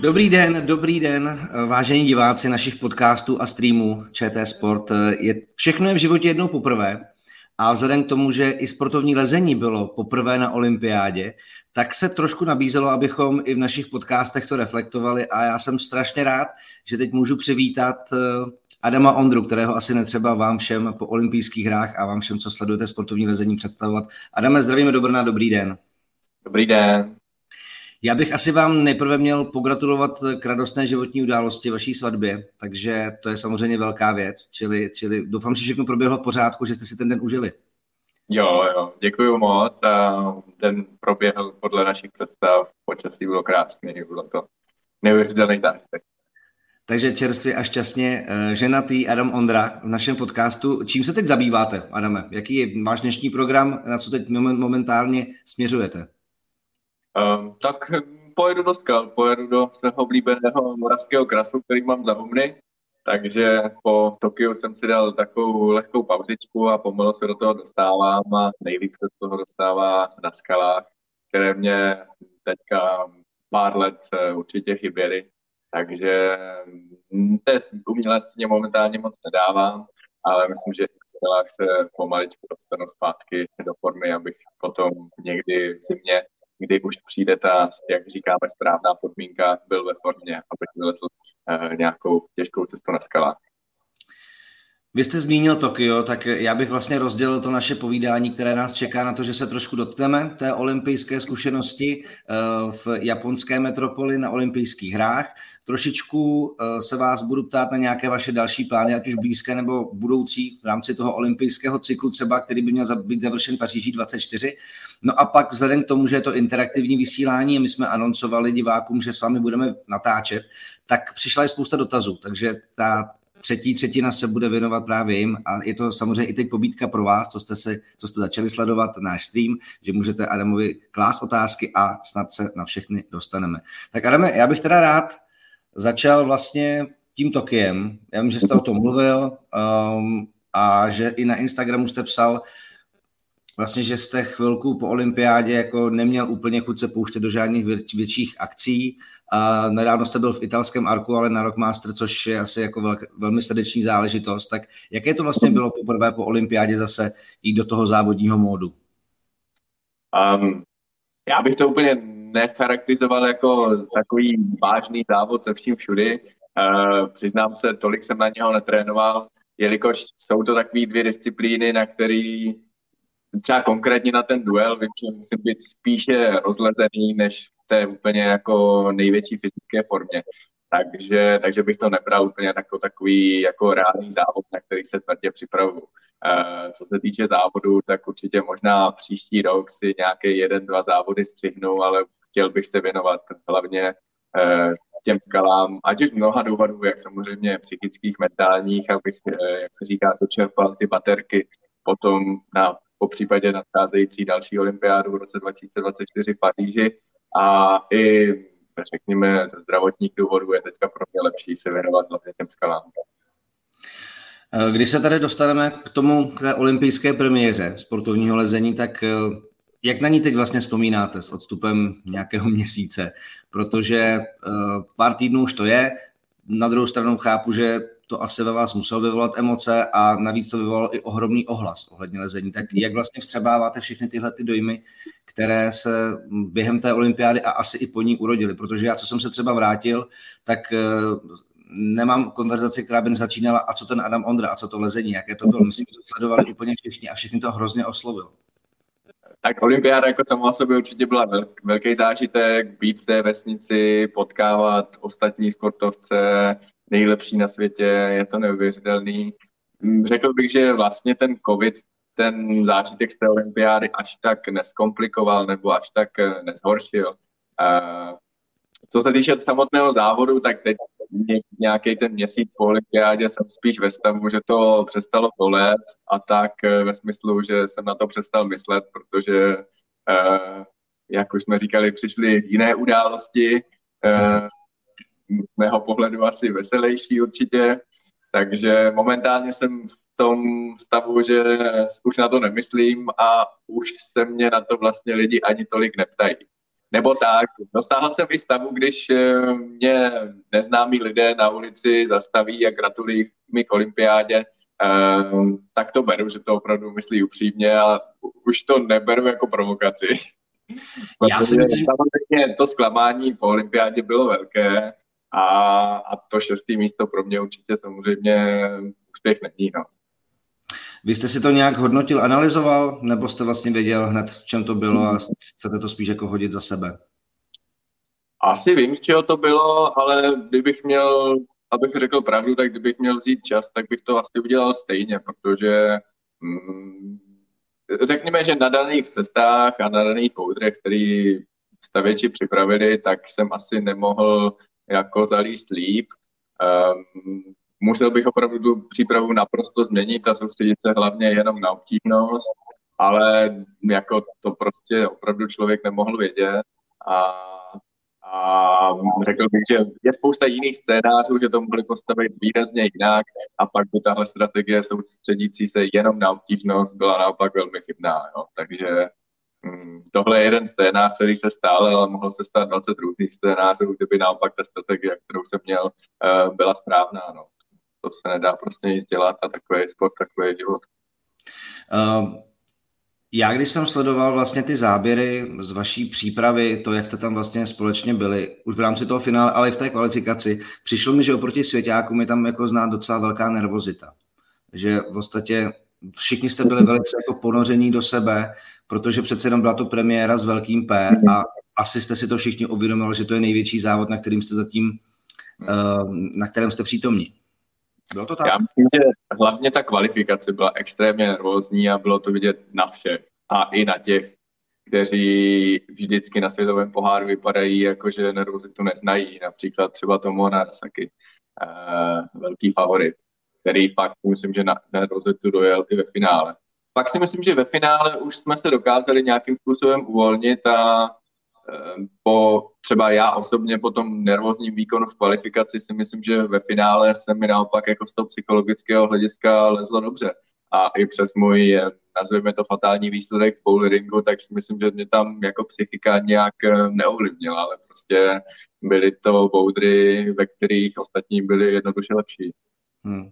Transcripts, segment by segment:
Dobrý den, dobrý den, vážení diváci našich podcastů a streamů ČT Sport. Je, všechno je v životě jednou poprvé a vzhledem k tomu, že i sportovní lezení bylo poprvé na olympiádě, tak se trošku nabízelo, abychom i v našich podcastech to reflektovali a já jsem strašně rád, že teď můžu přivítat eh, Adama Ondru, kterého asi netřeba vám všem po olympijských hrách a vám všem, co sledujete sportovní lezení, představovat. Adame, zdravíme do Brna, dobrý den. Dobrý den. Já bych asi vám nejprve měl pogratulovat k radostné životní události vaší svatbě, takže to je samozřejmě velká věc, čili, čili doufám, že všechno proběhlo v pořádku, že jste si ten den užili. Jo, jo, děkuji moc a ten proběhl podle našich představ, počasí bylo krásný, bylo to neuvěřitelný zážitek. Takže čerstvě a šťastně eh, ženatý Adam Ondra v našem podcastu. Čím se teď zabýváte, Adame? Jaký je váš dnešní program, na co teď momentálně směřujete? Um, tak pojedu do skal, pojedu do svého oblíbeného moravského krasu, který mám za humny, takže po Tokiu jsem si dal takovou lehkou pauzičku a pomalu se do toho dostávám a nejvíc se do toho dostává na skalách, které mě teďka pár let eh, určitě chyběly. Takže mm, té umělé stěně momentálně moc nedávám, ale myslím, že v skalách se pomaličku dostanu zpátky do formy, abych potom někdy v zimě kdy už přijde ta, jak říkáme, správná podmínka, byl ve formě, aby vylezl uh, nějakou těžkou cestu na skalách. Vy jste zmínil Tokio, tak já bych vlastně rozdělil to naše povídání, které nás čeká na to, že se trošku dotkneme té olympijské zkušenosti eh, v japonské metropoli na olympijských hrách. Trošičku eh, se vás budu ptát na nějaké vaše další plány, ať už blízké nebo budoucí v rámci toho olympijského cyklu třeba, který by měl být završen Paříží 24. No a pak vzhledem k tomu, že je to interaktivní vysílání my jsme anoncovali divákům, že s vámi budeme natáčet, tak přišla je spousta dotazů, takže ta třetí třetina se bude věnovat právě jim a je to samozřejmě i teď pobídka pro vás, co jste, se, co jste začali sledovat náš stream, že můžete Adamovi klást otázky a snad se na všechny dostaneme. Tak Adame, já bych teda rád začal vlastně tím Tokiem. Já vím, že jste o tom mluvil um, a že i na Instagramu jste psal, vlastně, že jste chvilku po olympiádě jako neměl úplně chuť se pouštět do žádných větších akcí. A nedávno jste byl v italském Arku, ale na Rockmaster, což je asi jako velk, velmi srdeční záležitost. Tak jaké to vlastně bylo poprvé po olympiádě zase jít do toho závodního módu? Um, já bych to úplně necharakterizoval jako takový vážný závod se vším všudy. Uh, přiznám se, tolik jsem na něho netrénoval, jelikož jsou to takové dvě disciplíny, na který třeba konkrétně na ten duel vím, že musím být spíše rozlezený, než v té úplně jako největší fyzické formě. Takže, takže bych to nebral úplně jako takový jako reálný závod, na který se tvrdě připravuju. Uh, co se týče závodu, tak určitě možná příští rok si nějaké jeden, dva závody střihnu, ale chtěl bych se věnovat hlavně uh, těm skalám, ať už mnoha důvodů, jak samozřejmě psychických, mentálních, abych, uh, jak se říká, to čerpal ty baterky potom na po případě nadcházející další olympiádu v roce 2024 v Paříži a i řekněme ze zdravotních důvodů je teďka pro mě lepší se věnovat hlavně těm skalám. Když se tady dostaneme k tomu, k té olympijské premiéře sportovního lezení, tak eh, jak na ní teď vlastně vzpomínáte s odstupem nějakého měsíce? Protože eh, pár týdnů už to je, na druhou stranu chápu, že to asi ve vás muselo vyvolat emoce a navíc to vyvolalo i ohromný ohlas ohledně lezení. Tak jak vlastně vstřebáváte všechny tyhle ty dojmy, které se během té olympiády a asi i po ní urodily? Protože já, co jsem se třeba vrátil, tak eh, nemám konverzaci, která by začínala a co ten Adam Ondra a co to lezení, jaké to bylo. Myslím, že to sledovali úplně všichni a všichni to hrozně oslovil. Tak olympiáda jako sama o sobě určitě byla velký zážitek, být v té vesnici, potkávat ostatní sportovce, nejlepší na světě, je to neuvěřitelný. Mm, řekl bych, že vlastně ten covid ten zážitek z té olympiády až tak neskomplikoval nebo až tak eh, nezhoršil. Eh, co se týče samotného závodu, tak teď nějaký ten měsíc po olympiádě jsem spíš ve stavu, že to přestalo bolet a tak eh, ve smyslu, že jsem na to přestal myslet, protože jak už jsme říkali, přišly jiné události, z mého pohledu asi veselější určitě, takže momentálně jsem v tom stavu, že už na to nemyslím a už se mě na to vlastně lidi ani tolik neptají. Nebo tak, dostával jsem i stavu, když eh, mě neznámí lidé na ulici zastaví a gratulují mi k olympiádě, eh, tak to beru, že to opravdu myslí upřímně a už to neberu jako provokaci. Já si myslím, samozřejmě to zklamání po olympiádě bylo velké a, a to šestý místo pro mě určitě samozřejmě úspěch není. No. Vy jste si to nějak hodnotil, analyzoval, nebo jste vlastně věděl hned, v čem to bylo a chcete to spíš jako hodit za sebe? Asi vím, z čeho to bylo, ale kdybych měl, abych řekl pravdu, tak kdybych měl vzít čas, tak bych to asi udělal stejně, protože mm, řekněme, že na daných cestách a na daných poudrech, který stavěči připravili, tak jsem asi nemohl jako zalíst líp. Um, musel bych opravdu tu přípravu naprosto změnit a soustředit se hlavně jenom na obtížnost, ale jako to prostě opravdu člověk nemohl vědět a, a řekl bych, že je spousta jiných scénářů, že to mohli postavit výrazně jinak a pak by tahle strategie soustředící se jenom na obtížnost byla naopak velmi chybná. Jo. Takže tohle je jeden scénář, který se stále, ale mohl se stát 20 různých scénářů, kdyby naopak ta strategie, kterou jsem měl, eh, byla správná. No to se nedá prostě nic dělat a takový sport, takový život. Uh, já když jsem sledoval vlastně ty záběry z vaší přípravy, to, jak jste tam vlastně společně byli, už v rámci toho finále, ale i v té kvalifikaci, přišlo mi, že oproti svěťákům je tam jako znát docela velká nervozita. Že v podstatě všichni jste byli velice jako ponoření do sebe, protože přece jenom byla to premiéra s velkým P a asi jste si to všichni uvědomili, že to je největší závod, na kterým jste zatím, uh, na kterém jste přítomní. Bylo to tak? Já myslím, že hlavně ta kvalifikace byla extrémně nervózní a bylo to vidět na všech. A i na těch, kteří vždycky na světovém poháru vypadají jako, že nervozitu neznají. Například třeba Tomo Narasaki, uh, velký favorit, který pak myslím, že na nervozitu dojel i ve finále. Pak si myslím, že ve finále už jsme se dokázali nějakým způsobem uvolnit a Ehm, po třeba já osobně po tom nervózním výkonu v kvalifikaci si myslím, že ve finále se mi naopak jako z toho psychologického hlediska lezlo dobře. A i přes můj, eh, nazveme to fatální výsledek v bowleringu, tak si myslím, že mě tam jako psychika nějak eh, neovlivnila, ale prostě byly to boudry, ve kterých ostatní byli jednoduše lepší. Hmm.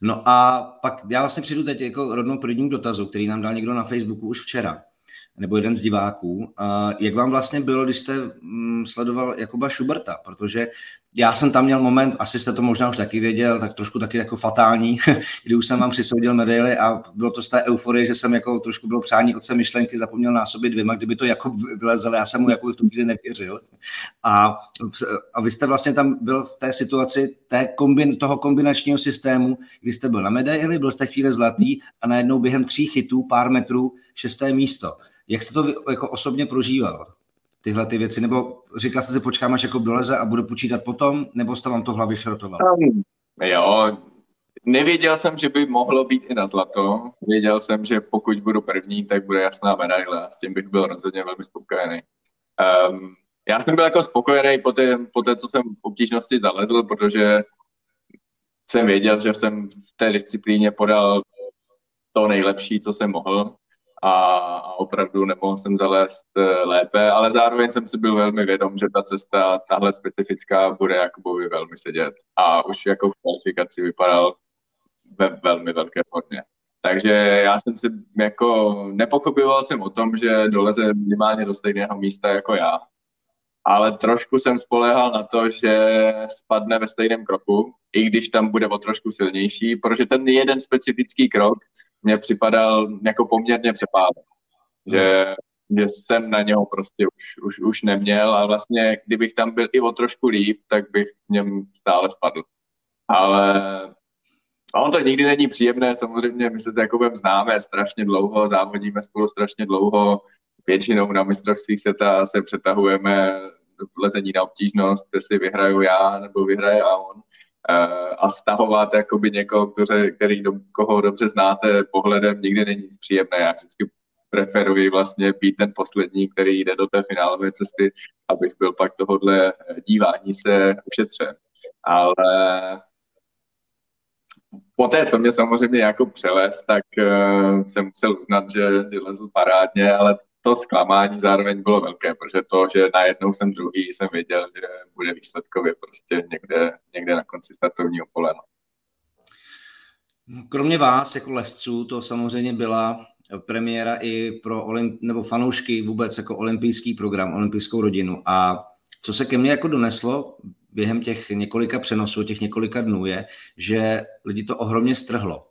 No a pak já vlastně přijdu teď jako rovnou prvním dotazu, který nám dal někdo na Facebooku už včera nebo jeden z diváků. Jak vám vlastně bylo, když jste mm, sledoval Jakuba Schuberta? Protože já jsem tam měl moment, asi jste to možná už taky věděl, tak trošku taky jako fatální, kdy už jsem vám přisoudil medaily a bylo to z té euforie, že jsem jako trošku bylo přání otce myšlenky, zapomněl na sobě dvěma, kdyby to jako vylezl, já jsem mu jako v tu chvíli nevěřil. A, a vy jste vlastně tam byl v té situaci té kombin, toho kombinačního systému, kdy jste byl na medaili, byl jste chvíli zlatý a najednou během tří chytů, pár metrů, šesté místo. Jak jste to jako osobně prožíval? Tyhle ty věci? Nebo říkal jste si, počkám, až jako doleze a budu počítat potom? Nebo jste vám to v hlavě šrotoval? Jo, nevěděl jsem, že by mohlo být i na zlato. Věděl jsem, že pokud budu první, tak bude jasná medaile. S tím bych byl rozhodně velmi spokojený. Um, já jsem byl jako spokojený po té, po té, co jsem v obtížnosti zalezl, protože jsem věděl, že jsem v té disciplíně podal to nejlepší, co jsem mohl a, a opravdu nemohl jsem zalézt eh, lépe, ale zároveň jsem si byl velmi vědom, že ta cesta, tahle specifická, bude Jakubovi velmi sedět a už jako v kvalifikaci vypadal ve velmi velké formě. Takže já jsem si jako nepochyboval jsem o tom, že doleze minimálně do stejného místa jako já, ale trošku jsem spolehal na to, že spadne ve stejném kroku, i když tam bude o trošku silnější, protože ten jeden specifický krok mě připadal jako poměrně přepálen. Že, že jsem na něho prostě už, už, už neměl a vlastně kdybych tam byl i o trošku líp, tak bych v něm stále spadl. Ale a on to nikdy není příjemné, samozřejmě my se s Jakubem známe strašně dlouho, závodíme spolu strašně dlouho, většinou na mistrovství světa se přetahujeme v lezení na obtížnost, si vyhraju já nebo vyhraje a on. Eh, a stahovat jakoby někoho, který, který do, koho dobře znáte pohledem, nikdy není nic příjemné. Já vždycky preferuji vlastně být ten poslední, který jde do té finálové cesty, abych byl pak tohodle dívání se ušetřen. Ale Poté, co mě samozřejmě jako přeles, tak uh, jsem musel uznat, že, že lezl parádně, ale to zklamání zároveň bylo velké, protože to, že najednou jsem druhý, jsem věděl, že bude výsledkově prostě někde, někde na konci startovního pole. No. Kromě vás jako lesců, to samozřejmě byla premiéra i pro olymp, nebo fanoušky vůbec jako olympijský program, olympijskou rodinu. A co se ke mně jako doneslo během těch několika přenosů, těch několika dnů je, že lidi to ohromně strhlo.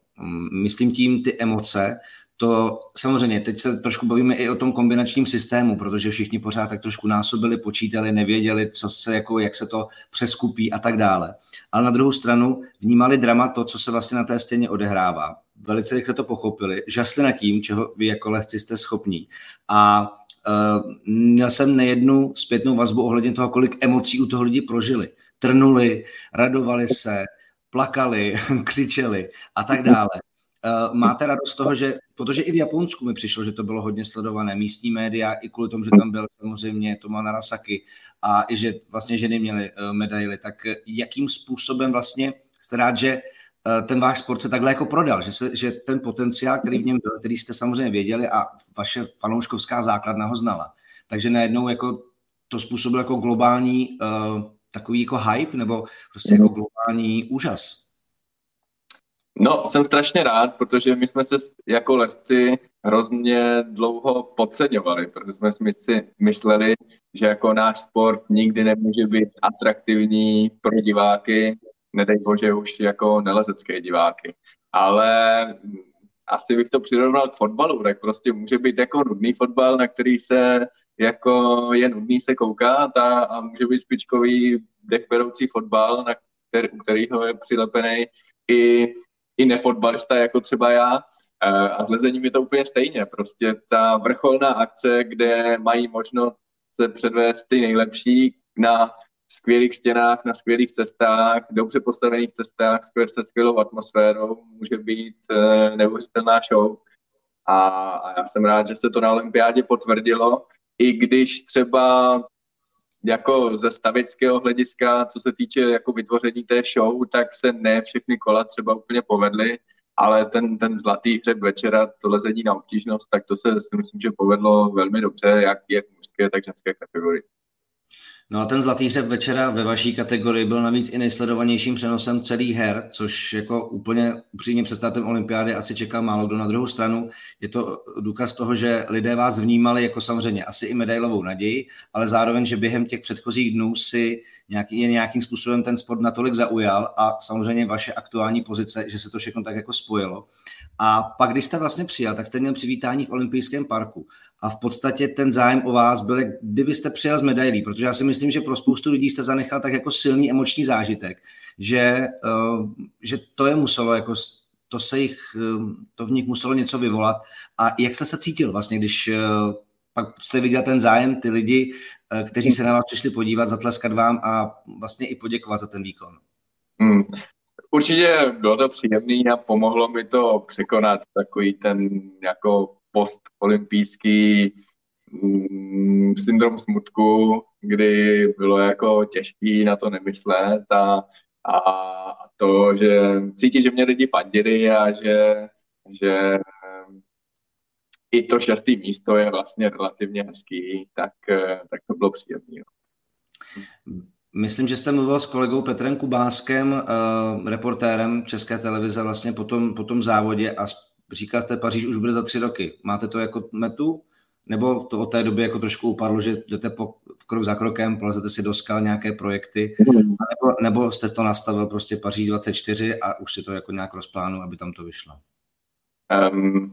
Myslím tím ty emoce, to samozřejmě, teď se trošku bavíme i o tom kombinačním systému, protože všichni pořád tak trošku násobili, počítali, nevěděli, co se, jako, jak se to přeskupí a tak dále. Ale na druhou stranu vnímali drama to, co se vlastně na té stěně odehrává. Velice rychle to pochopili, žasli nad tím, čeho vy jako lehci jste schopní. A uh, měl jsem nejednu zpětnou vazbu ohledně toho, kolik emocí u toho lidi prožili. Trnuli, radovali se, plakali, křičeli a tak dále. Uh, máte radost z toho, že, protože i v Japonsku mi přišlo, že to bylo hodně sledované, místní média, i kvůli tomu, že tam byl samozřejmě Toma Narasaki a i že vlastně ženy měly uh, medaily, tak jakým způsobem vlastně jste rád, že uh, ten váš sport se takhle jako prodal, že, se, že ten potenciál, který v něm byl, který jste samozřejmě věděli a vaše fanouškovská základna ho znala, takže najednou jako to způsobilo jako globální uh, takový jako hype nebo prostě jako globální úžas. No, jsem strašně rád, protože my jsme se jako lesci hrozně dlouho podceňovali, protože jsme si mysleli, že jako náš sport nikdy nemůže být atraktivní pro diváky, nedej bože už jako nelezecké diváky. Ale asi bych to přirovnal k fotbalu, tak prostě může být jako nudný fotbal, na který se jako je nudný se koukat a, a může být špičkový dechberoucí fotbal, na který, u kterého je přilepený i i nefotbalista jako třeba já. Eh, a s lezením je to úplně stejně. Prostě ta vrcholná akce, kde mají možnost se předvést ty nejlepší na skvělých stěnách, na skvělých cestách, dobře postavených cestách, se skvělou atmosférou, může být eh, neuvěřitelná show. A, a já jsem rád, že se to na olympiádě potvrdilo, i když třeba jako ze stavického hlediska, co se týče jako vytvoření té show, tak se ne všechny kola třeba úplně povedly, ale ten, ten zlatý hřeb večera, to lezení na obtížnost, tak to se si myslím, že povedlo velmi dobře, jak, jak v mužské, tak ženské kategorii. No a ten zlatý hřeb večera ve vaší kategorii byl navíc i nejsledovanějším přenosem celých her, což jako úplně upřímně před startem olympiády asi čeká málo kdo. Na druhou stranu je to důkaz toho, že lidé vás vnímali jako samozřejmě asi i medailovou naději, ale zároveň, že během těch předchozích dnů si nějaký, je nějakým způsobem ten sport natolik zaujal a samozřejmě vaše aktuální pozice, že se to všechno tak jako spojilo. A pak, když jste vlastně přijel, tak jste měl přivítání v olympijském parku. A v podstatě ten zájem o vás byl, kdybyste přijel z medailí, protože já si myslím, že pro spoustu lidí jste zanechal tak jako silný emoční zážitek, že, uh, že to je muselo jako to se jich, uh, to v nich muselo něco vyvolat. A jak jste se cítil vlastně, když uh, pak jste viděl ten zájem, ty lidi, kteří se na vás přišli podívat, zatleskat vám a vlastně i poděkovat za ten výkon? Hmm. Určitě bylo to příjemné a pomohlo mi to překonat takový ten jako postolympijský mm, syndrom smutku, kdy bylo jako těžký na to nemyslet a, a to, že cítit, že mě lidi fandili a že, že i to šestý místo je vlastně relativně hezký, tak, tak to bylo příjemné. Myslím, že jste mluvil s kolegou Petrem Kubáskem, uh, reportérem České televize vlastně po tom, po tom závodě a říkal jste, Paříž už bude za tři roky. Máte to jako metu? Nebo to od té doby jako trošku upadlo, že jdete po, krok za krokem, polezete si do skal nějaké projekty, nebo, nebo jste to nastavil prostě Paříž 24 a už si to jako nějak rozplánu, aby tam to vyšlo? Um,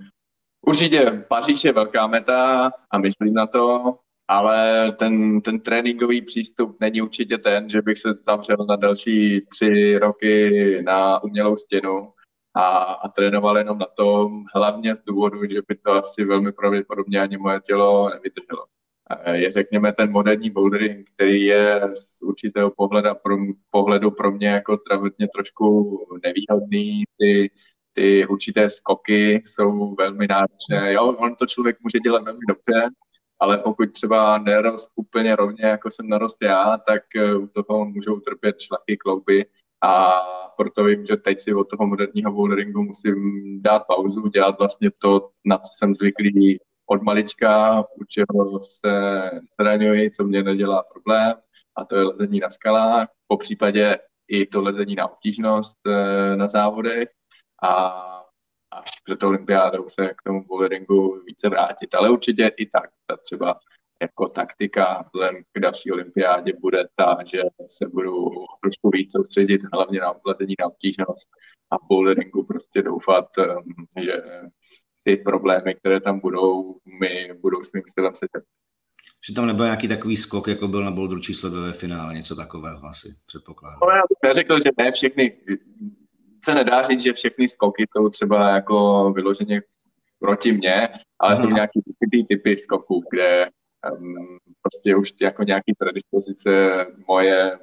určitě Paříž je velká meta a myslím na to ale ten, ten tréninkový přístup není určitě ten, že bych se zavřel na další tři roky na umělou stěnu a, a trénoval jenom na tom, hlavně z důvodu, že by to asi velmi pravděpodobně ani moje tělo nevydrželo. Je, řekněme, ten moderní bouldering, který je z určitého pohledu pro, pohledu pro mě jako zdravotně trošku nevýhodný, ty, ty určité skoky jsou velmi náročné. Jo, on to člověk může dělat velmi dobře, ale pokud třeba nerost úplně rovně, jako jsem narost já, tak eh, u toho můžou trpět šlachy, klouby a proto vím, že teď si od toho moderního boulderingu musím dát pauzu, dělat vlastně to, na co jsem zvyklý od malička, u čeho se trénuji, co mě nedělá problém, a to je lezení na skalách, po případě i to lezení na obtížnost eh, na závodech a až před olympiádou se k tomu boulderingu více vrátit. Ale určitě i tak, ta třeba jako taktika vzhledem k další olympiádě bude ta, že se budu trošku víc soustředit hlavně na lezení na obtížnost a v boulderingu prostě doufat, eh, že ty problémy, které tam budou, mi budou svým stylem sedět. Že tam nebyl nějaký takový skok, jako byl na boulderu číslo 2 ve finále, něco takového asi, předpokládám. No, já bych neřekl, že ne všechny, se nedá říct, že všechny skoky jsou třeba jako vyloženě proti mně, ale jsou nějaký typy, typy skoků, kde um, prostě už jako nějaký predispozice moje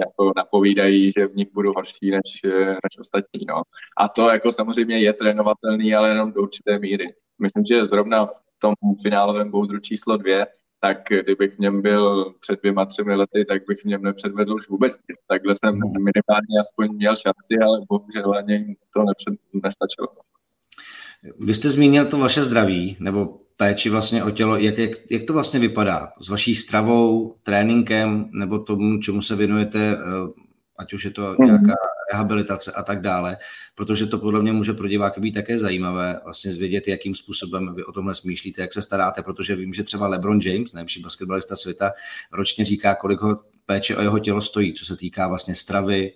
jako napovídají, že v nich budu horší než, než ostatní. No. A to jako samozřejmě je trénovatelný, ale jenom do určité míry. Myslím, že zrovna v tom finálovém boudru číslo dvě, tak kdybych v něm byl před dvěma, třemi lety, tak bych v něm nepředvedl už vůbec nic. Takhle jsem mhm. minimálně aspoň měl šanci, ale bohužel ani to nepřed, nestačilo. Vy jste zmínil to vaše zdraví, nebo péči vlastně o tělo, jak, jak, jak to vlastně vypadá s vaší stravou, tréninkem nebo tomu, čemu se věnujete, eh, ať už je to mm. nějaká rehabilitace a tak dále, protože to podle mě může pro diváky být také zajímavé vlastně zvědět, jakým způsobem vy o tomhle smýšlíte, jak se staráte, protože vím, že třeba LeBron James, nejlepší basketbalista světa, ročně říká, kolik ho péče o jeho tělo stojí, co se týká vlastně stravy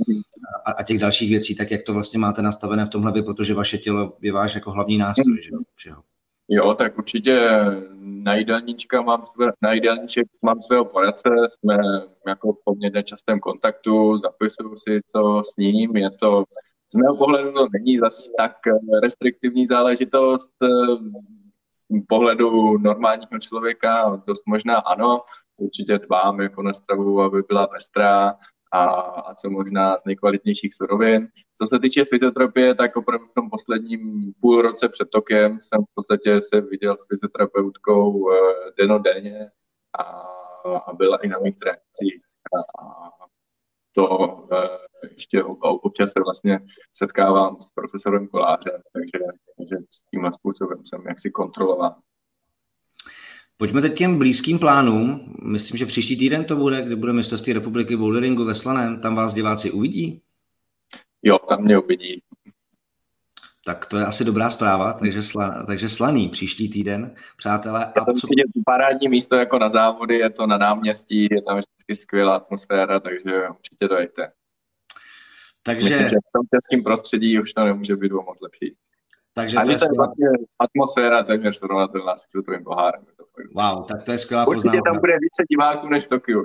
a, a těch dalších věcí, tak jak to vlastně máte nastavené v tomhle, protože vaše tělo je váš jako hlavní nástroj, že všeho. Jo, tak určitě na jídelníčka mám, na jídelníček mám svého poradce, jsme jako v poměrně častém kontaktu, zapisuju si, co s ním, je to z mého pohledu to není zase tak restriktivní záležitost, pohledu normálního člověka dost možná ano, určitě dbám jako na stravu, aby byla pestrá, a, a co možná z nejkvalitnějších surovin. Co se týče fyzioterapie, tak opravdu v tom posledním půl roce před tokem jsem v podstatě se viděl s fyzioterapeutkou uh, denodenně a, a byla i na mých trénincích. A, a to uh, ještě občas se vlastně setkávám s profesorem Kolářem, takže, takže tímhle způsobem jsem jaksi kontrolován. Pojďme teď těm blízkým plánům. Myslím, že příští týden to bude, kdy bude mistrovství republiky boulderingu ve Slaném. Tam vás diváci uvidí? Jo, tam mě uvidí. Tak to je asi dobrá zpráva, takže, sla, takže slaný příští týden, přátelé. A to co... parádní místo jako na závody, je to na náměstí, je tam vždycky skvělá atmosféra, takže určitě dojďte. Takže... Myslím, že v tom českém prostředí už to nemůže být moc lepší. Takže Ani to je vlastně atmosféra téměř srovnatelná s světovým pohárem. Wow, tak to je skvělá Určitě poznámka. tam bude více diváků než v Tokiu.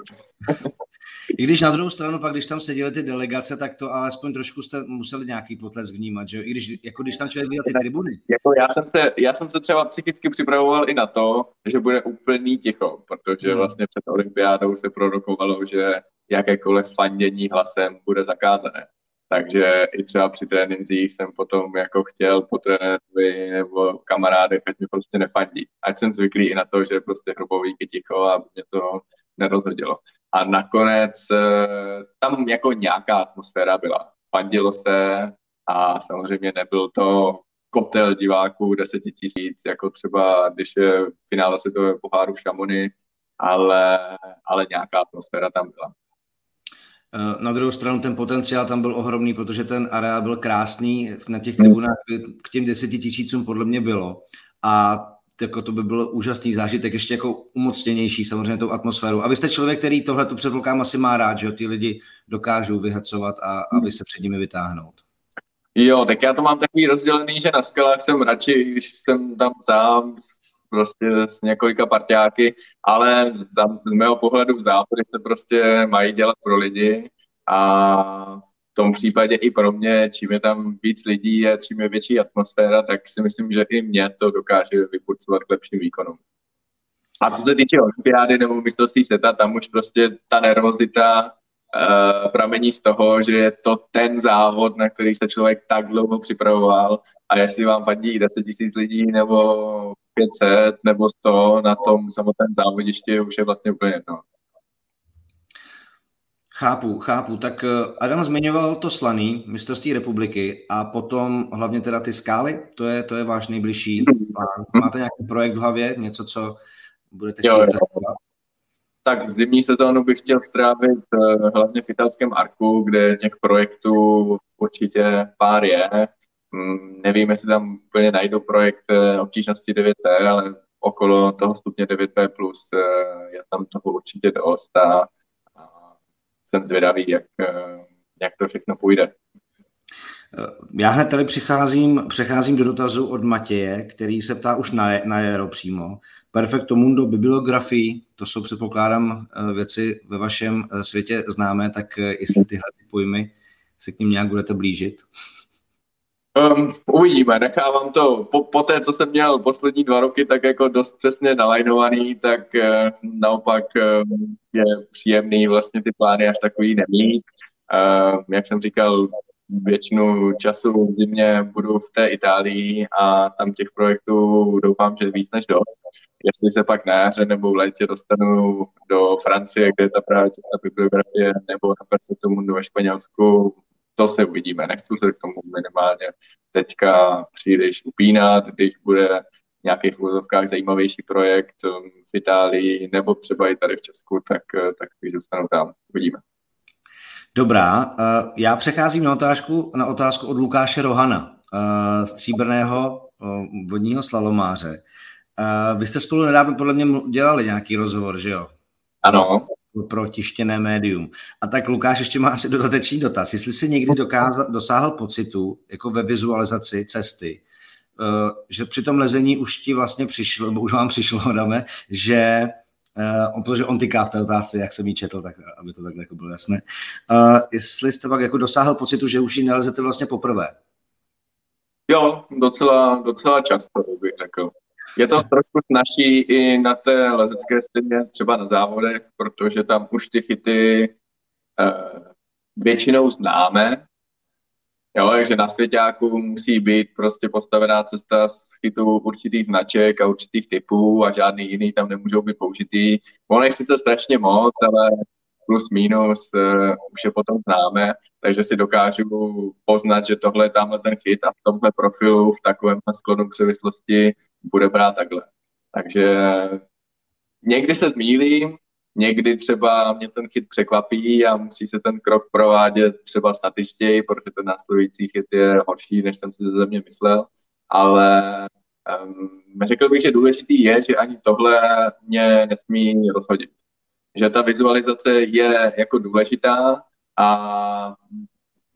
I když na druhou stranu, pak když tam seděly ty delegace, tak to alespoň trošku jste museli nějaký potlesk vnímat, že jo? I když, jako když tam člověk viděl ty tribuny. Jako já, jsem se, já jsem se třeba psychicky připravoval i na to, že bude úplný ticho, protože hmm. vlastně před olympiádou se prorokovalo, že jakékoliv fandění hlasem bude zakázané. Takže i třeba při trénincích jsem potom jako chtěl po trenérovi nebo kamarádech, ať mi prostě nefandí. Ať jsem zvyklý i na to, že prostě hrubový ticho a mě to nerozhodilo. A nakonec eh, tam jako nějaká atmosféra byla. Fandilo se a samozřejmě nebyl to kotel diváků 10 tisíc, jako třeba když je finále světového poháru v Šamony, ale, ale nějaká atmosféra tam byla. Eh, na druhou stranu ten potenciál tam byl ohromný, protože ten areál byl krásný, na těch tribunách k těm deseti tisícům podle mě bylo. A jako to by byl úžasný zážitek, ještě jako umocněnější samozřejmě tou atmosféru. A vy jste člověk, který tohle tu předpokládám asi má rád, že ty lidi dokážou vyhacovat a aby se před nimi vytáhnout. Jo, tak já to mám takový rozdělený, že na skalách jsem radši, když jsem tam sám prostě s několika partiáky, ale z mého pohledu v západy se prostě mají dělat pro lidi a v tom případě i pro mě, čím je tam víc lidí a čím je větší atmosféra, tak si myslím, že i mě to dokáže vypurcovat k lepším výkonům. A co se týče olympiády nebo mistrovství světa, tam už prostě ta nervozita uh, pramení z toho, že je to ten závod, na který se člověk tak dlouho připravoval a jestli vám vadí 10 tisíc lidí nebo 500 nebo 100 na tom samotném závodišti už je vlastně úplně jedno. Chápu, chápu. Tak eh, Adam zmiňoval to slaný, mistrovství republiky a potom hlavně teda ty skály, to je, to je váš nejbližší, plán? Máte nějaký projekt v hlavě, něco, co budete chtít jo, jo. Tak zimní sezónu bych chtěl strávit uh, hlavně v italském Arku, kde těch projektů určitě pár je. Mm, nevím, jestli tam úplně najdu projekt uh, obtížnosti 9T, ale okolo toho stupně 9P+, plus uh, je tam toho určitě dost a, jsem zvědavý, jak, uh, jak to všechno půjde. Já hned tady přicházím, přecházím do dotazu od Matěje, který se ptá už na, na jero přímo. Perfecto Mundo, bibliografii, to jsou předpokládám eh, věci ve vašem eh, světě známé, tak eh, jestli tyhle pojmy se k ním nějak budete blížit? Um, uvidíme, nechávám to, po, po té, co jsem měl poslední dva roky, tak jako dost přesně nalajnovaný, tak uh, naopak uh, je příjemný vlastně ty plány až takový nemít. Uh, jak jsem říkal, většinu času v zimě budu v té Itálii a tam těch projektů doufám, že víc než dost. Jestli se pak na jaře nebo v létě dostanu do Francie, kde je ta právě cesta bibliografie, nebo na Mundo ve Španělsku, to se uvidíme. Nechci se k tomu minimálně teďka příliš upínat, když bude nějaký v úzovkách zajímavější projekt v Itálii nebo třeba i tady v Česku, tak, tak spíš zůstanu tam. Uvidíme. Dobrá, eh, já přecházím na otázku, na otázku od Lukáše Rohana, eh, stříbrného eh, vodního slalomáře. Vy jste spolu nedávno podle mě dělali nějaký rozhovor, že jo? Ano. Pro tištěné médium. A tak Lukáš ještě má asi dodatečný dotaz. Jestli si někdy dokázal, dosáhl pocitu, jako ve vizualizaci cesty, že při tom lezení už ti vlastně přišlo, nebo už vám přišlo, dáme, že Uh, protože on tyká v té otázce, jak jsem ji četl, tak aby to takhle jako bylo jasné. Uh, jestli jste pak jako dosáhl pocitu, že už ji nelezete vlastně poprvé? Jo, docela, docela často bych řekl. Je to trošku snažší i na té lezecké stěně, třeba na závodech, protože tam už ty chyty uh, většinou známe, Jo, takže na svěťáku musí být prostě postavená cesta z chytu určitých značek a určitých typů a žádný jiný tam nemůžou být použitý. Ono je sice strašně moc, ale plus minus uh, už je potom známe, takže si dokážu poznat, že tohle je tamhle ten chyt a v tomhle profilu, v takovém sklonu převislosti bude brát takhle. Takže někdy se zmílím, Někdy třeba mě ten chyt překvapí a musí se ten krok provádět třeba statičtěji, protože ten následující chyt je horší, než jsem si ze země myslel, ale um, řekl bych, že důležitý je, že ani tohle mě nesmí rozhodit. Že ta vizualizace je jako důležitá a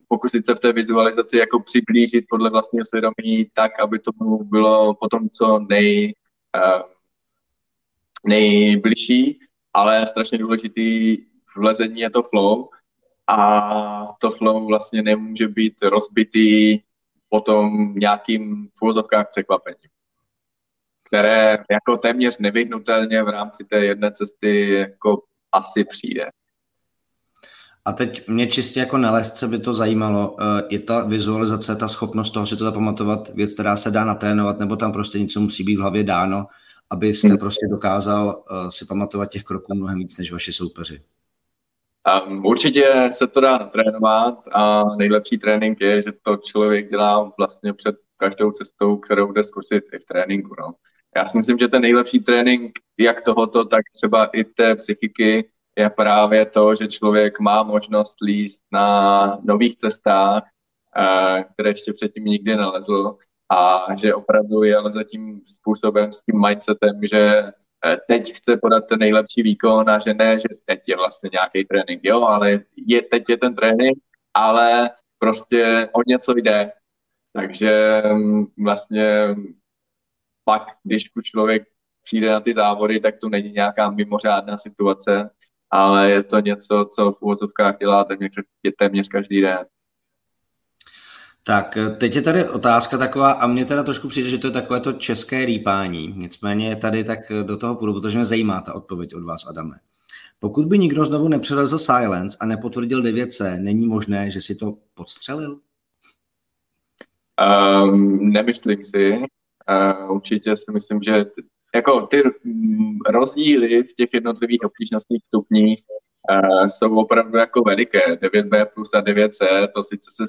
pokusit se v té vizualizaci jako přiblížit podle vlastního svědomí tak, aby tomu bylo potom co nej, uh, nejbližší ale strašně důležitý v lezení je to flow a to flow vlastně nemůže být rozbitý potom nějakým v úvozovkách překvapením, které jako téměř nevyhnutelně v rámci té jedné cesty jako asi přijde. A teď mě čistě jako nelezce by to zajímalo, eh, je ta vizualizace, ta schopnost toho si to zapamatovat věc, která se dá natrénovat, nebo tam prostě něco musí být v hlavě dáno, abyste hmm. prostě dokázal uh, si pamatovat těch kroků mnohem víc než vaši soupeři? Um, určitě se to dá natrénovat a nejlepší trénink je, že to člověk dělá vlastně před každou cestou, kterou bude zkusit i v tréninku. No. Já si myslím, že ten nejlepší trénink jak tohoto, tak třeba i té psychiky je právě to, že člověk má možnost líst na nových cestách, uh, které ještě předtím nikdy nalezl a že opravdu je ale tím způsobem, s tím mindsetem, že eh, teď chce podat ten nejlepší výkon a že ne, že teď je vlastně nějaký trénink, jo, ale je, teď je ten trénink, ale prostě o něco jde. Takže mm, vlastně pak, když člověk přijde na ty závody, tak tu není nějaká mimořádná situace, ale je to něco, co v úvozovkách dělá téměř, téměř každý den. Tak teď je tady otázka taková, a mně teda trošku přijde, že to je takové to české rýpání. Nicméně tady tak do toho půjdu, protože mě zajímá ta odpověď od vás, Adame. Pokud by nikdo znovu nepřelezl Silence a nepotvrdil 9C, není možné, že si to podstřelil? Um, nemyslím si. Určitě si myslím, že jako ty rozdíly v těch jednotlivých obtížnostních stupních jsou opravdu jako veliké. 9B plus a 9C, to sice se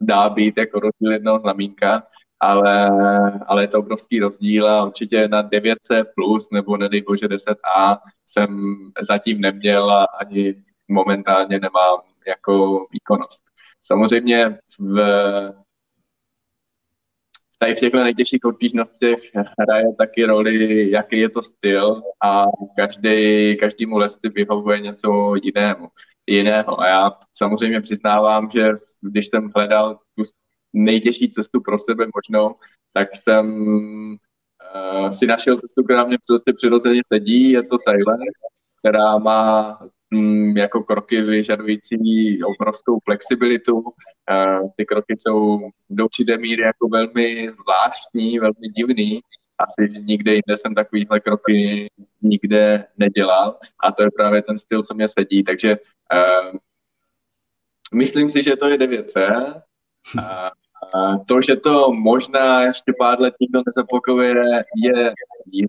dá být jako rozdíl jednoho znamínka, ale, ale je to obrovský rozdíl a určitě na 9C plus nebo nedej bože 10A jsem zatím neměl a ani momentálně nemám jako výkonnost. Samozřejmě v, tady v těchto nejtěžších obtížnostech hraje taky roli, jaký je to styl a každý, každému lesci vyhovuje něco jinému, jiného. A já samozřejmě přiznávám, že když jsem hledal tu nejtěžší cestu pro sebe možnou, tak jsem uh, si našel cestu, která mě prostě přirozeně sedí, je to Silence, která má jako kroky vyžadující obrovskou flexibilitu. Uh, ty kroky jsou do určité míry jako velmi zvláštní, velmi divný. Asi nikde jinde jsem takovýhle kroky nikde nedělal a to je právě ten styl, co mě sedí. Takže uh, myslím si, že to je 9C. Uh, to, že to možná ještě pár let nikdo nezapokuje, je, je,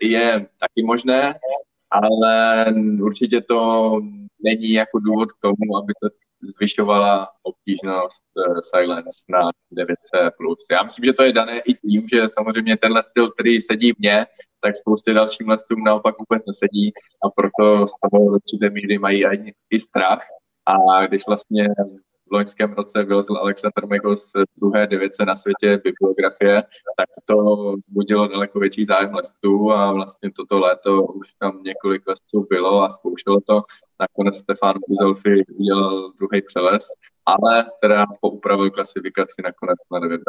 je taky možné, ale určitě to není jako důvod k tomu, aby se zvyšovala obtížnost uh, Silence na 9C+. Já myslím, že to je dané i tím, že samozřejmě tenhle styl, který sedí mně, tak spoustě dalším lesům naopak vůbec nesedí a proto z toho určité míry mají i strach. A když vlastně v loňském roce vylezl Alexander Megos druhé device na světě bibliografie, tak to vzbudilo daleko větší zájem lesců a vlastně toto léto už tam několik lesců bylo a zkoušelo to. Nakonec Stefan Buzelfi udělal druhý přeles, ale teda poupravil klasifikaci nakonec na 9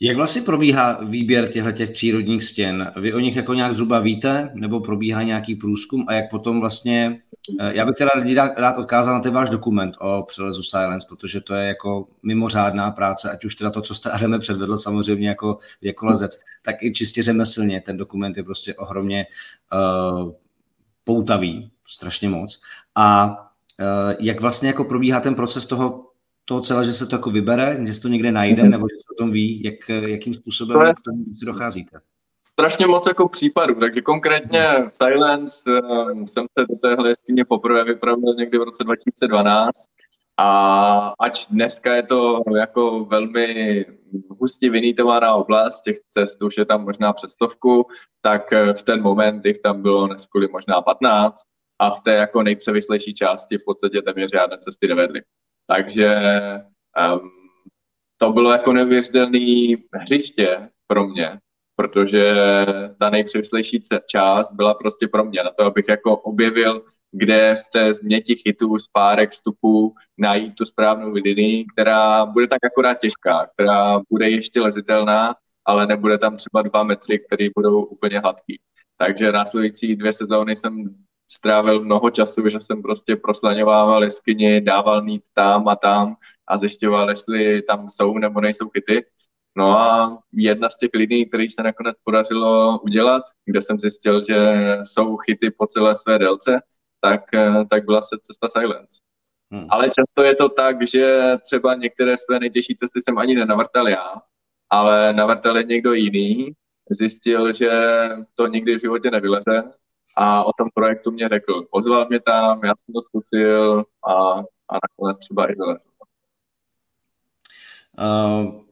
jak vlastně probíhá výběr těchto těch přírodních stěn? Vy o nich jako nějak zhruba víte, nebo probíhá nějaký průzkum a jak potom vlastně, eh, já bych teda rád, rád odkázal na ten váš dokument o přelezu Silence, protože to je jako mimořádná práce, ať už teda to, co jste Adame předvedl samozřejmě jako, jako lezec, tak i čistě řemeslně ten dokument je prostě ohromně uh, poutavý, strašně moc. A uh, jak vlastně jako probíhá ten proces toho toho celé, že se to jako vybere, že se to někde najde, mm-hmm. nebo že se o tom ví, jak, jakým způsobem to je, k tomu si docházíte? Strašně moc jako případů, takže konkrétně v Silence um, jsem se do téhle jeskyně poprvé vypravil někdy v roce 2012 a ač dneska je to jako velmi hustě vynítovaná oblast, těch cest už je tam možná přestovku, tak eh, v ten moment jich tam bylo neskoli možná 15 a v té jako nejpřevislejší části v podstatě téměř žádné cesty nevedly. Takže um, to bylo jako neuvěřitelné hřiště pro mě, protože ta nejpřevyslejší část byla prostě pro mě na to, abych jako objevil, kde v té změti chytů z párek vstupů najít tu správnou linii, která bude tak akorát těžká, která bude ještě lezitelná, ale nebude tam třeba dva metry, které budou úplně hladký. Takže následující dvě sezóny jsem strávil mnoho času, že jsem prostě proslaňoval jeskyni, dával mít tam a tam a zjišťoval, jestli tam jsou nebo nejsou chyty. No a jedna z těch lidí, který se nakonec podařilo udělat, kde jsem zjistil, že jsou chyty po celé své délce, tak, tak byla se cesta Silence. Hmm. Ale často je to tak, že třeba některé své nejtěžší cesty jsem ani nenavrtal já, ale navrtal je někdo jiný, zjistil, že to nikdy v životě nevyleze a o tom projektu mě řekl. Pozval mě tam, já jsem to zkusil a, a nakonec třeba i vylezl. Uh,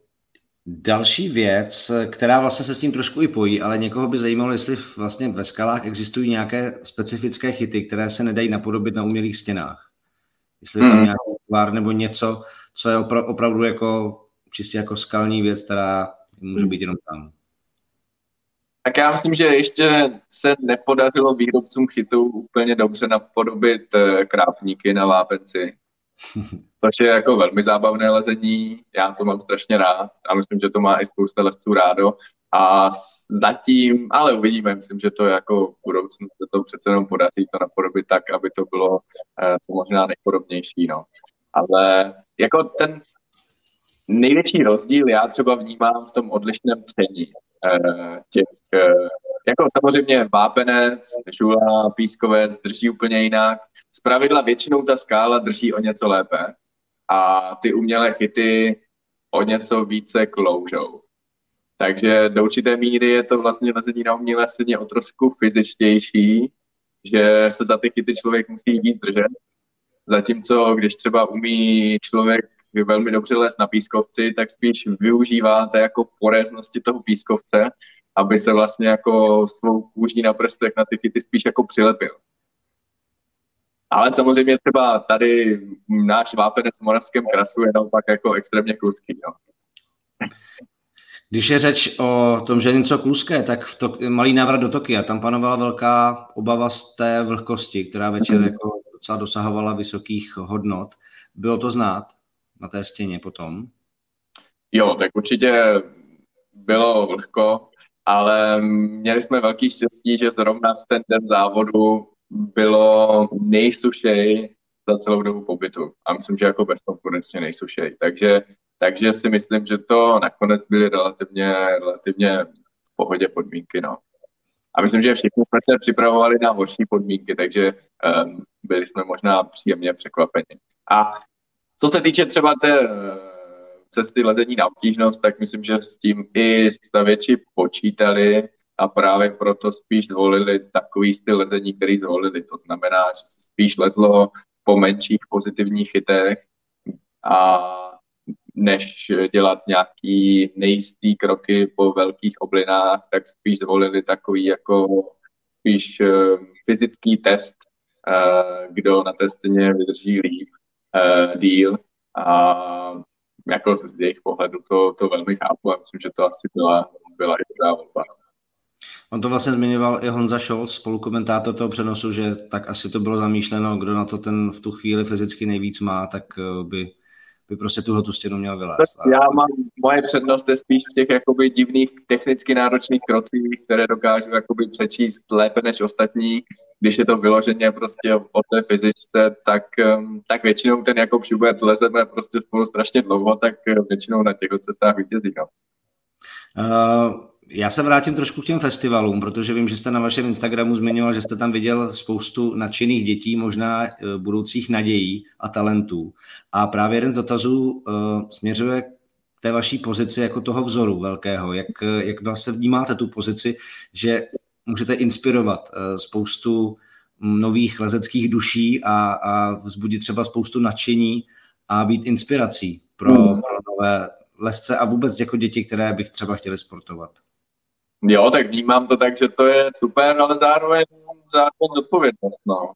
další věc, která vlastně se s tím trošku i pojí, ale někoho by zajímalo, jestli vlastně ve skalách existují nějaké specifické chyty, které se nedají napodobit na umělých stěnách. Jestli je tam hmm. nějaký tvar nebo něco, co je opra- opravdu jako čistě jako skalní věc, která může být jenom tam. Tak já myslím, že ještě se nepodařilo výrobcům chytů úplně dobře napodobit eh, krápníky na vápenci. Což je jako velmi zábavné lezení, já to mám strašně rád a myslím, že to má i spousta lesců rádo. A zatím, ale uvidíme, myslím, že to jako v budoucnu se to přece jenom podaří to napodobit tak, aby to bylo eh, co možná nejpodobnější. No. Ale jako ten největší rozdíl já třeba vnímám v tom odlišném tření těch, eh, jako samozřejmě vápenec, žula, pískovec drží úplně jinak. Z pravidla většinou ta skála drží o něco lépe a ty umělé chyty o něco více kloužou. Takže do určité míry je to vlastně lezení na umělé scéně o trošku fyzičtější, že se za ty chyty člověk musí víc držet. Zatímco když třeba umí člověk velmi dobře les na pískovci, tak spíš využíváte jako poreznosti toho pískovce, aby se vlastně jako svou kůží na prstech na ty chyty spíš jako přilepil. Ale samozřejmě třeba tady náš vápenec v Moravském krasu je naopak jako extrémně kluský. Jo. Když je řeč o tom, že něco kluské, tak v to, malý návrat do Tokia, tam panovala velká obava z té vlhkosti, která večer mm. jako docela dosahovala vysokých hodnot. Bylo to znát na té stěně potom? Jo, tak určitě bylo vlhko, ale měli jsme velký štěstí, že zrovna v ten den závodu bylo nejsušej za celou dobu pobytu. A myslím, že jako bezkonkurenčně nejsušej. Takže, takže si myslím, že to nakonec byly relativně, relativně v pohodě podmínky. No. A myslím, že všichni jsme se připravovali na horší podmínky, takže um, byli jsme možná příjemně překvapeni. A co se týče třeba té eh, cesty lezení na obtížnost, tak myslím, že s tím i stavěči počítali a právě proto spíš zvolili takový styl lezení, který zvolili. To znamená, že se spíš lezlo po menších pozitivních chytech a než dělat nějaký nejistý kroky po velkých oblinách, tak spíš zvolili takový jako spíš eh, fyzický test, eh, kdo na té stěně vydrží líp, eh, díl a jako z jejich pohledu to, to velmi chápu a myslím, že to asi byla, byla i dobrá volba. On to vlastně zmiňoval i Honza Scholz, spolukomentátor toho přenosu, že tak asi to bylo zamýšleno, kdo na to ten v tu chvíli fyzicky nejvíc má, tak eh, by, by prostě tuhle tu stěnu měl vylézt. Já mám, moje přednost je spíš v těch jakoby divných technicky náročných krocích, které dokážu jakoby přečíst lépe než ostatní. Když je to vyloženě prostě o té fyzičce, tak, tak většinou ten jako Schubert lezeme prostě spolu strašně dlouho, tak eh, většinou na těch cestách vítězí. No. Uh, já se vrátím trošku k těm festivalům, protože vím, že jste na vašem Instagramu zmiňoval, že jste tam viděl spoustu nadšených dětí, možná eh, budoucích nadějí a talentů. A právě jeden z dotazů uh, směřuje k té vaší pozici jako toho vzoru velkého. Jak, jak vlastně vnímáte tu pozici, že můžete inspirovat uh, spoustu nových lezeckých duší a, a vzbudit třeba spoustu nadšení a být inspirací pro, hmm. pro nové lesce a vůbec jako děti, které bych třeba chtěli sportovat. Jo, tak vnímám to tak, že to je super, ale zároveň, zároveň zodpovědnost, no.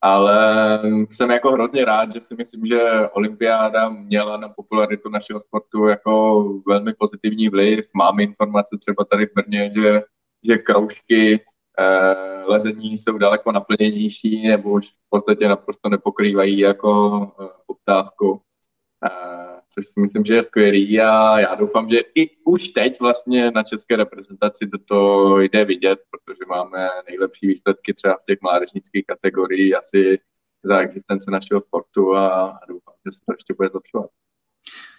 Ale jsem jako hrozně rád, že si myslím, že olympiáda měla na popularitu našeho sportu jako velmi pozitivní vliv. Máme informace třeba tady v Brně, že, že kroužky eh, lezení jsou daleko naplněnější nebo už v podstatě naprosto nepokrývají jako eh, poptávku. Eh, což si myslím, že je skvělý a já doufám, že i už teď vlastně na české reprezentaci to jde vidět, protože máme nejlepší výsledky třeba v těch mládežnických kategoriích asi za existence našeho sportu a, doufám, že se to ještě bude zlepšovat.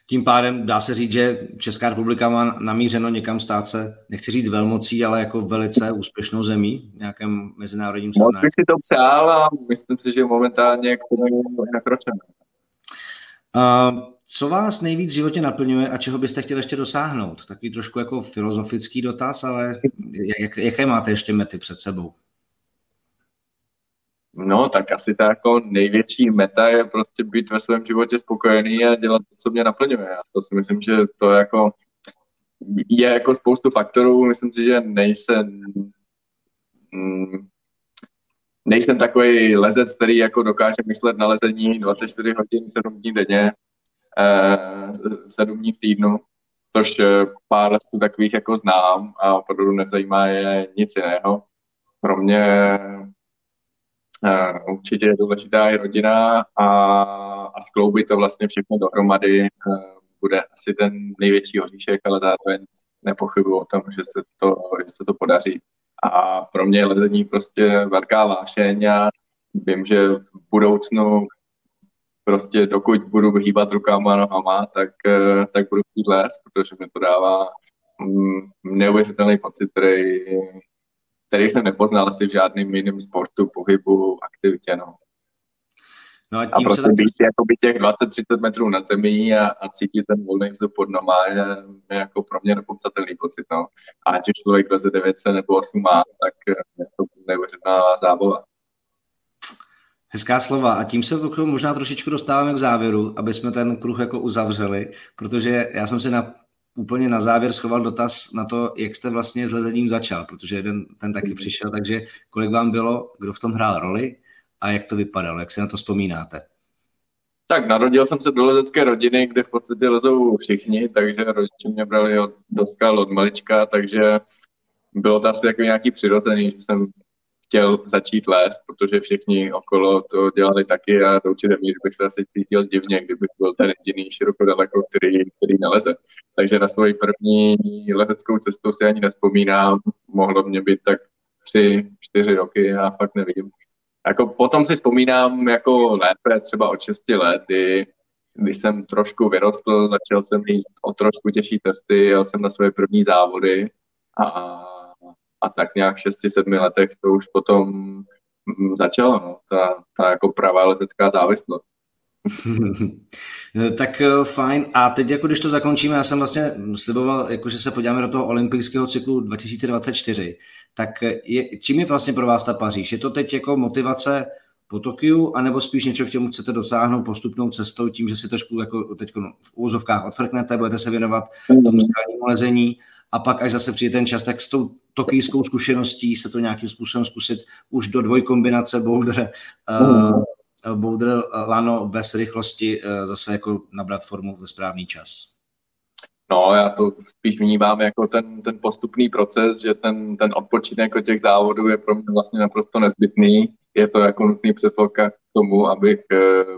Tím pádem dá se říct, že Česká republika má namířeno někam stát se, nechci říct velmocí, ale jako velice úspěšnou zemí v nějakém mezinárodním srovnání. Moc bych si to přál a myslím si, že momentálně k tomu nakročeme. Uh, co vás nejvíc v životě naplňuje a čeho byste chtěli ještě dosáhnout? Takový trošku jako filozofický dotaz, ale jak, jaké máte ještě mety před sebou? No, tak asi ta jako největší meta je prostě být ve svém životě spokojený a dělat to, co mě naplňuje. A to si myslím, že to jako je jako spoustu faktorů. Myslím si, že nejsem mm, nejsem takový lezec, který jako dokáže myslet na lezení 24 hodin, 7 dní denně Eh, sedm dní v týdnu, což eh, pár lesů takových jako znám a opravdu nezajímá je nic jiného. Pro mě uh, určitě je důležitá i rodina a, a skloubit to vlastně všechno dohromady uh, bude asi ten největší oříšek, ale zároveň nepochybuji o tom, že se to, že se to podaří. A pro mě je lezení prostě velká vášeň a vím, že v budoucnu prostě dokud budu hýbat rukama a nohama, tak, eh, tak budu chtít lézt, protože mi to dává mm, neuvěřitelný pocit, který, který jsem nepoznal asi v žádném jiném sportu, pohybu, aktivitě. No. No a, tím a prostě se být jako by těch 20-30 metrů nad zemí a, a cítit ten volný vzduch pod noma je, je jako pro mě nepopsatelný pocit. No. A ať už člověk leze 900 nebo 8 má, tak je to neuvěřitelná zábava. Hezká slova a tím se možná trošičku dostáváme k závěru, aby jsme ten kruh jako uzavřeli, protože já jsem si na, úplně na závěr schoval dotaz na to, jak jste vlastně s lezením začal, protože jeden ten taky přišel, takže kolik vám bylo, kdo v tom hrál roli a jak to vypadalo, jak si na to vzpomínáte? Tak narodil jsem se do lezecké rodiny, kde v podstatě lezou všichni, takže rodiče mě brali od, do skal od malička, takže bylo to asi jako nějaký přirozený, že jsem chtěl začít lézt, protože všichni okolo to dělali taky a do určité míry bych se asi cítil divně, kdybych byl ten jediný široko daleko, který, který naleze. Takže na svoji první lezeckou cestu si ani nespomínám, mohlo mě být tak tři, čtyři roky, já fakt nevím. Jako potom si vzpomínám jako lépe, třeba od 6 let, kdy, když jsem trošku vyrostl, začal jsem mít o trošku těžší testy, jel jsem na své první závody a a tak nějak v 6-7 letech to už potom mm, začalo, no, ta, ta jako pravá letecká závislost. tak eh, fajn. A teď, jako když to zakončíme, já jsem vlastně sliboval, jako, že se podíváme do toho olympijského cyklu 2024. Tak eh, je, čím je vlastně pro vás ta Paříž? Je to teď jako motivace po Tokiu, anebo spíš něco, k čemu chcete dosáhnout postupnou cestou, tím, že si trošku jako teď v úzovkách odfrknete, budete se věnovat tomu mm. lezení a pak až zase přijde ten čas, tak s tou tokijskou zkušeností se to nějakým způsobem zkusit už do dvojkombinace boulder, uh, boulder lano bez rychlosti uh, zase jako nabrat formu ve správný čas. No, já to spíš vnímám jako ten, ten postupný proces, že ten, ten odpočinek od těch závodů je pro mě vlastně naprosto nezbytný. Je to jako nutný předpoklad k tomu, abych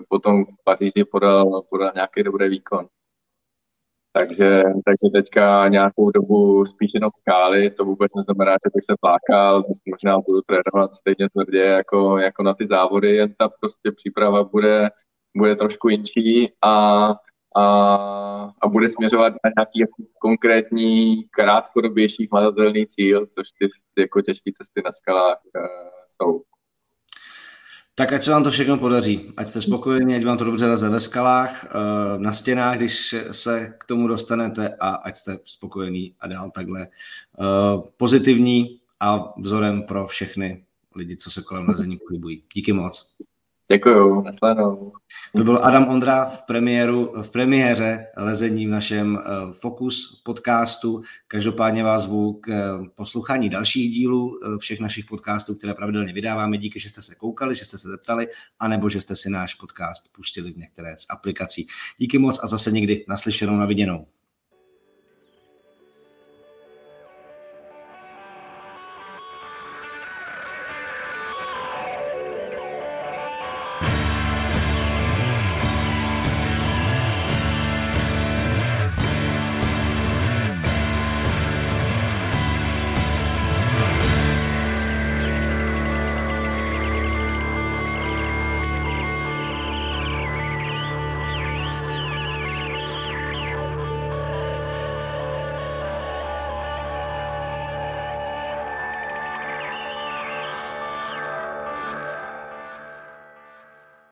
potom v Paříži podal, podal nějaký dobrý výkon. Takže, takže teďka nějakou dobu spíš jenom skály, to vůbec neznamená, že bych se plákal, možná budu trénovat stejně tvrdě jako, jako na ty závody, jen ta prostě příprava bude, bude trošku jinčí a, a, a bude směřovat na nějaký jako konkrétní krátkodobější hmatatelný cíl, což ty jako těžké cesty na skalách uh, jsou. Tak ať se vám to všechno podaří. Ať jste spokojeni, ať vám to dobře leze ve skalách, eh, na stěnách, když se k tomu dostanete a ať jste spokojení a dál takhle eh, pozitivní a vzorem pro všechny lidi, co se kolem lezení pohybují. Díky moc. Děkuju, nasledanou. To byl Adam Ondra v, premiéru, v premiéře lezení v našem uh, Focus podcastu. Každopádně vás zvu k uh, poslouchání dalších dílů uh, všech našich podcastů, které pravidelně vydáváme. Díky, že jste se koukali, že jste se zeptali, anebo že jste si náš podcast pustili v některé z aplikací. Díky moc a zase někdy naslyšenou na viděnou.